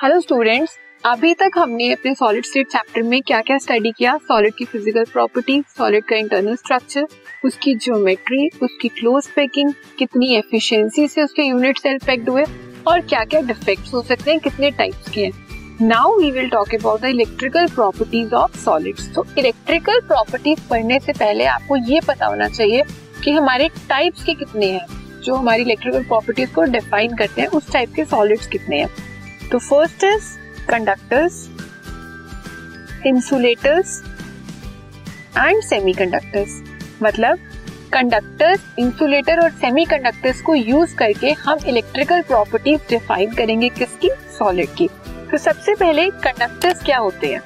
Hello students अभी तक हमने अपने सॉलिड स्टेट चैप्टर में क्या क्या स्टडी किया? सॉलिड की फ़िज़िकल प्रॉपर्टी सॉलिड का इंटरनल स्ट्रक्चर उसकी ज्योमेट्री उसकी क्लोज पैकिंग कितनी एफिशिएंसी से उसके यूनिट सेल पैक्ड हुए और क्या क्या डिफेक्ट्स हो सकते हैं, कितने टाइप्स के हैं। Now we will talk about the electrical properties of solids तो इलेक्ट्रिकल प्रॉपर्टीज़ पढ़ने से पहले आपको ये पता होना चाहिए कि हमारे टाइप्स के कितने हैं, जो हमारी इलेक्ट्रिकल प्रॉपर्टीज़ को डिफाइन करते हैं, उस टाइप के सॉलिड्स कितने हैं। तो first is conductors insulators and semiconductors मतलब कंडक्टर्स इंसुलेटर और सेमीकंडक्टर्स को यूज़ करके हम इलेक्ट्रिकल प्रॉपर्टीज़ डिफाइन करेंगे किसकी? सॉलिड की। तो सबसे पहले कंडक्टर्स क्या होते हैं?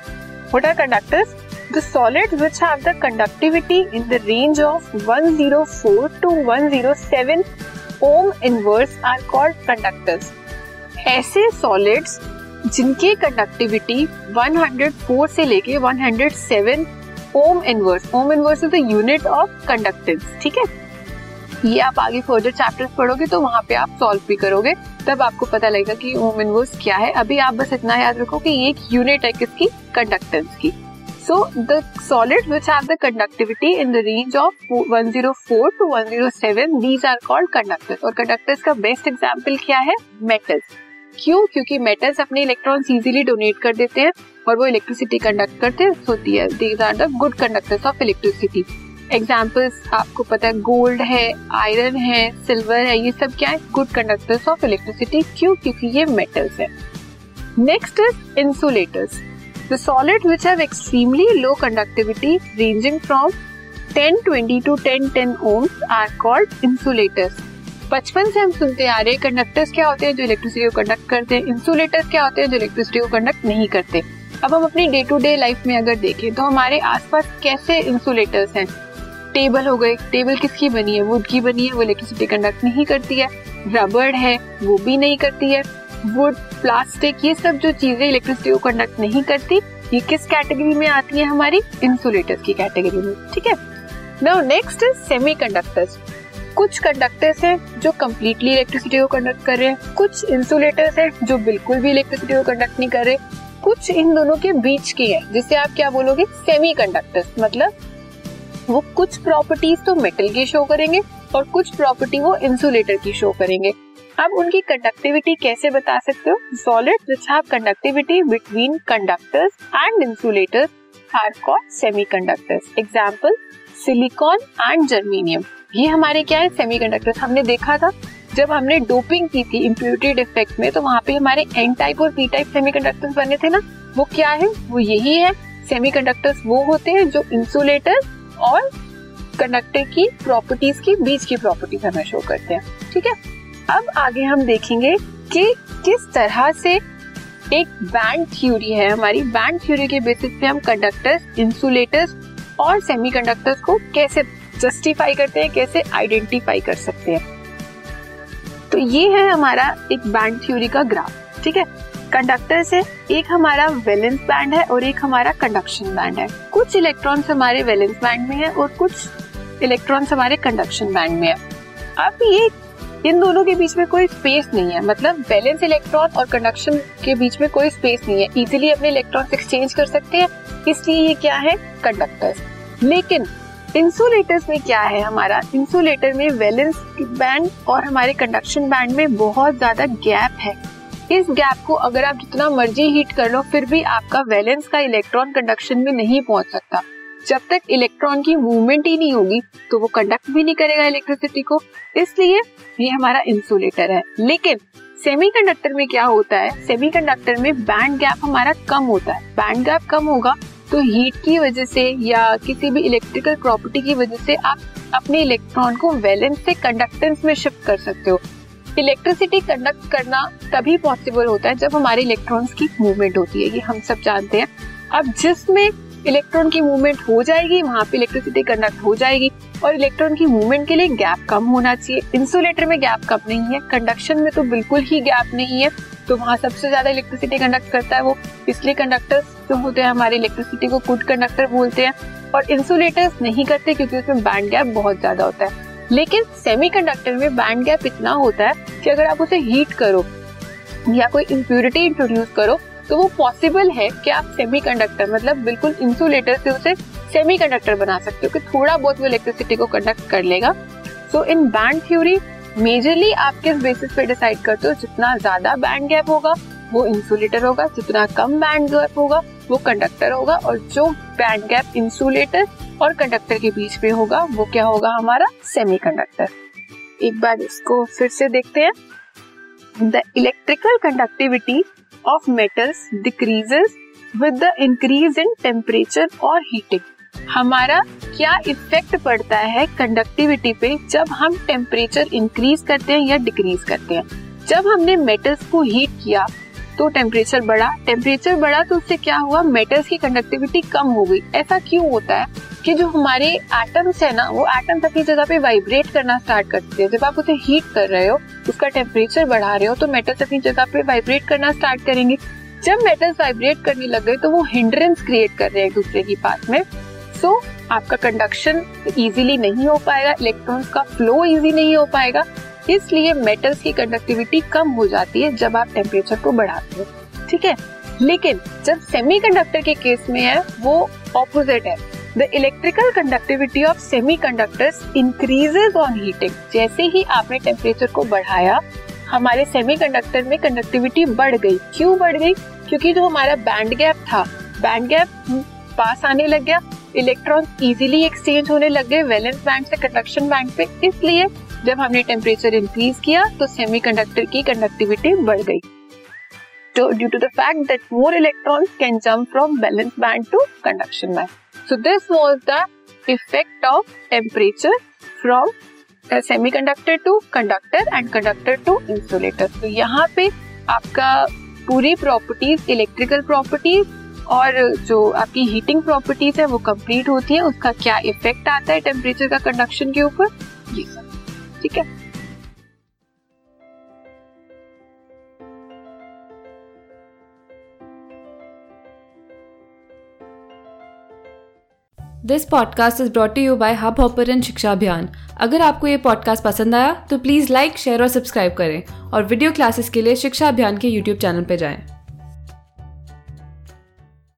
What are conductors the solid which have the conductivity in the range of 104 to 107 ohm inverse are called conductors ऐसे सॉलिड्स जिनकी कंडक्टिविटी 104 से लेके 107 ohm inverse ohm inverse is the unit of conductance ठीक है? ये आप आगे फर्दर चैप्टर्स पढ़ोगे तो वहाँ पे आप सॉल्व भी करोगे, तब आपको पता लगेगा कि ओम इनवर्स क्या है। अभी आप बस इतना याद रखो कि ये एक यूनिट है किसकी? कंडक्टेंस की। So the solid which have the conductivity in the range of 104 to 107 these are called conductors और कंडक्टर्स का बेस्ट एग्जांपल क्या है? मेटल्स क्यों? क्योंकि मेटल्स अपने इलेक्ट्रॉन्स इजीली डोनेट कर देते हैं और वो इलेक्ट्रिसिटी कंडक्ट करते होती है। These are the good conductors of electricity examples आपको पता है गोल्ड है आयरन है सिल्वर है, ये सब क्या है? गुड कंडक्टर्स ऑफ़ इलेक्ट्रिसिटी क्यों? क्योंकि ये मेटल्स है। Next is insulators the solid which have extremely low conductivity ranging from 1020 to 1010 ohms are called insulators बचपन से हम सुनते आ रहे हैं कंडक्टर्स क्या होते हैं जो इलेक्ट्रिसिटी को कंडक्ट करते हैं? इंसुलेटर्स क्या होते हैं जो इलेक्ट्रिसिटी को कंडक्ट नहीं करते? अब हम अपनी डे टू डे लाइफ में अगर देखें तो हमारे आसपास कैसे इंसुलेटर्स हैं? टेबल हो गए टेबल किसकी बनी है? वुड की बनी है, वो इलेक्ट्रिसिटी कंडक्ट नहीं करती है। रबड़ है, वो भी नहीं करती है। वुड प्लास्टिक ये सब जो चीज़ें इलेक्ट्रिसिटी को कंडक्ट नहीं करती, ये किस कैटेगरी में आती है हमारी? इंसुलेटर्स की कैटेगरी में, ठीक है? Now next is semi conductors कुछ कंडक्टर्स हैं जो कम्प्लीटली इलेक्ट्रिसिटी को कंडक्ट कर रहे हैं, कुछ इंसुलेटर्स हैं जो बिल्कुल भी इलेक्ट्रिसिटी को कंडक्ट नहीं कर रहे, कुछ इन दोनों के बीच के हैं जिसे आप क्या बोलोगे? सेमी मतलब वो कुछ प्रॉपर्टीज़ तो मेटल की शो करेंगे और कुछ प्रॉपर्टी वो इंसुलेटर की शो करेंगे। अब उनकी कंडक्टिविटी कैसे बता सकते हो? Solid which have conductivity between conductors and insulators are called semiconductors example silicon and germanium ये हमारे क्या है सेमीकंडक्टर्स हमने देखा था, जब हमने डोपिंग की थी इम्प्योरिटी डिफेक्ट में तो वहाँ पे हमारे एन टाइप और पी टाइप सेमीकंडक्टर्स बने थे ना। वो क्या है? वो यही है सेमीकंडक्टर्स वो होते हैं जो इंसुलेटर और कंडक्टर की प्रॉपर्टीज़ की बीच की प्रॉपर्टीज़ हमें शो करते हैं। ठीक है? अब आगे हम देखेंगे कि किस तरह से एक बैंड थ्योरी है। हमारी बैंड थ्योरी के बेसिस पे हम कंडक्टर्स इंसुलेटर्स और सेमीकंडक्टर्स को कैसे जस्टिफाई करते हैं, कैसे आइडेंटिफाई कर सकते हैं। तो ये है हमारा एक बैंड थ्योरी का ग्राफ ठीक है? कंडक्टर से एक हमारा वैलेंस बैंड है और एक हमारा कंडक्शन बैंड है। कुछ इलेक्ट्रॉन्स हमारे वैलेंस बैंड में है और कुछ इलेक्ट्रॉन्स हमारे कंडक्शन बैंड में है। अब ये, इन दोनों के बीच में कोई स्पेस नहीं है। मतलब बैलेंस इलेक्ट्रॉन और कंडक्शन के बीच में कोई स्पेस नहीं है। इजीली अपने इलेक्ट्रॉन एक्सचेंज कर सकते हैं। इसलिए ये क्या है? कंडक्टर्स लेकिन इंसुलेटर्स में क्या है हमारा? इंसुलेटर में वैलेंस बैंड और हमारे कंडक्शन बैंड में बहुत ज़्यादा गैप है। इस गैप को अगर आप जितना मर्ज़ी हीट कर लो, फिर भी आपका वैलेंस का इलेक्ट्रॉन कंडक्शन में नहीं पहुँच सकता। जब तक इलेक्ट्रॉन की मूवमेंट ही नहीं होगी तो वो कंडक्ट भी नहीं करेगा इलेक्ट्रिसिटी को। इसलिए ये हमारा इंसुलेटर है। लेकिन सेमीकंडक्टर में क्या होता है? सेमीकंडक्टर में बैंड गैप हमारा कम होता है। बैंड गैप कम होगा तो हीट की वजह से या किसी भी इलेक्ट्रिकल प्रॉपर्टी की वजह से आप अपने इलेक्ट्रॉन को वैलेंस से कंडक्टेंस में शिफ्ट कर सकते हो। इलेक्ट्रिसिटी कंडक्ट करना तभी पॉसिबल होता है जब हमारे इलेक्ट्रॉन्स की मूवमेंट होती है, ये हम सब जानते हैं। अब जिसमें इलेक्ट्रॉन की मूवमेंट हो जाएगी, वहाँ पे इलेक्ट्रिसिटी कंडक्ट हो जाएगी और इलेक्ट्रॉन की मूवमेंट के लिए गैप कम होना चाहिए। इंसुलेटर में गैप कम नहीं है कंडक्शन में तो बिल्कुल ही गैप नहीं है। तो वहाँ सबसे ज़्यादा इलेक्ट्रिसिटी कंडक्ट करता है वो। इसलिए कंडक्टर जो होते हैं, हमारे इलेक्ट्रिसिटी को गुड कंडक्टर बोलते हैं। और इंसुलेटर्स नहीं करते क्योंकि उसमें बैंड गैप बहुत ज़्यादा होता है। लेकिन सेमीकंडक्टर में बैंड गैप इतना होता है कि अगर आप उसे हीट करो या कोई इम्प्योरिटी इंट्रोड्यूस करो तो वो पॉसिबल है कि आप सेमीकंडक्टर मतलब बिल्कुल इंसुलेटर से उसे सेमीकंडक्टर बना सकते हो कि थोड़ा बहुत वो इलेक्ट्रिसिटी को कंडक्ट कर लेगा। So in band theory majorly आप किस बेसिस पे डिसाइड करते हो? जितना ज़्यादा बैंड गैप होगा, वो इंसुलेटर होगा, जितना कम बैंड गैप होगा, वो कंडक्टर होगा और जो बैंड गैप इंसुलेटर और कंडक्टर के बीच में होगा, वो क्या होगा हमारा? सेमीकंडक्टर एक बार इसको फिर से देखते हैं। The electrical conductivity of metals decreases with the increase in temperature और हीटिंग हमारा क्या इफ़ेक्ट पड़ता है कंडक्टिविटी पे जब हम टेम्परेचर इंक्रीज करते हैं या डिक्रीज करते हैं? जब हमने मेटल्स को हीट किया तो टेम्परेचर बढ़ा। टेम्परेचर बढ़ा तो उससे क्या हुआ? मेटल्स की कंडक्टिविटी कम हो गई। ऐसा क्यों होता है कि जो हमारे एटम्स है ना, वो एटम्स अपनी जगह पे वाइब्रेट करना स्टार्ट करते हैं। जब आप उसे हीट कर रहे हो, उसका टेम्परेचर बढ़ा रहे हो तो मेटल्स अपनी जगह पे वाइब्रेट करना स्टार्ट करेंगे। जब मेटल्स वाइब्रेट करने लग गए तो वो हिंड्रेंस क्रिएट कर रहे हैं एक दूसरे की पास में। सो so, आपका कंडक्शन इजीली नहीं हो पाएगा इलेक्ट्रॉन्स का फ्लो इजी नहीं हो पाएगा इसलिए मेटल्स की कंडक्टिविटी कम हो जाती है जब आप टेम्परेचर को बढ़ाते हो ठीक है? लेकिन जब सेमीकंडक्टर के केस में है वो ऑपोजिट है। The electrical conductivity of semi semiconductors increases on heating जैसे ही आपने टेम्परेचर को बढ़ाया हमारे सेमीकंडक्टर में कंडक्टिविटी बढ़ गई। क्यों बढ़ गई? क्योंकि जो हमारा बैंड गैप था बैंड गैप पास आने लग गया। इलेक्ट्रॉन इजीली एक्सचेंज होने लग गए वैलेंस बैंड से कंडक्शन बैंड पे। इसलिए, जब हमने टेम्परेचर इंक्रीज किया तो सेमीकंडक्टर की कंडक्टिविटी बढ़ गई। तो due to the fact that more electrons can jump from valence band to conduction band so this was the effect of temperature from semiconductor to conductor and conductor to insulator तो यहाँ पे आपका पूरी properties electrical properties और जो आपकी heating properties है, वो कंप्लीट होती है, उसका क्या इफ़ेक्ट आता है टेम्परेचर का कंडक्शन के ऊपर? ये सब। ठीक है? This podcast is brought you by Hubhopper Shiksha Abhiyan अगर आपको ये पॉडकास्ट पसंद आया तो प्लीज़ लाइक शेयर और सब्सक्राइब करें। और वीडियो क्लासेस के लिए शिक्षा अभियान के यूट्यूब चैनल पर जाएँ।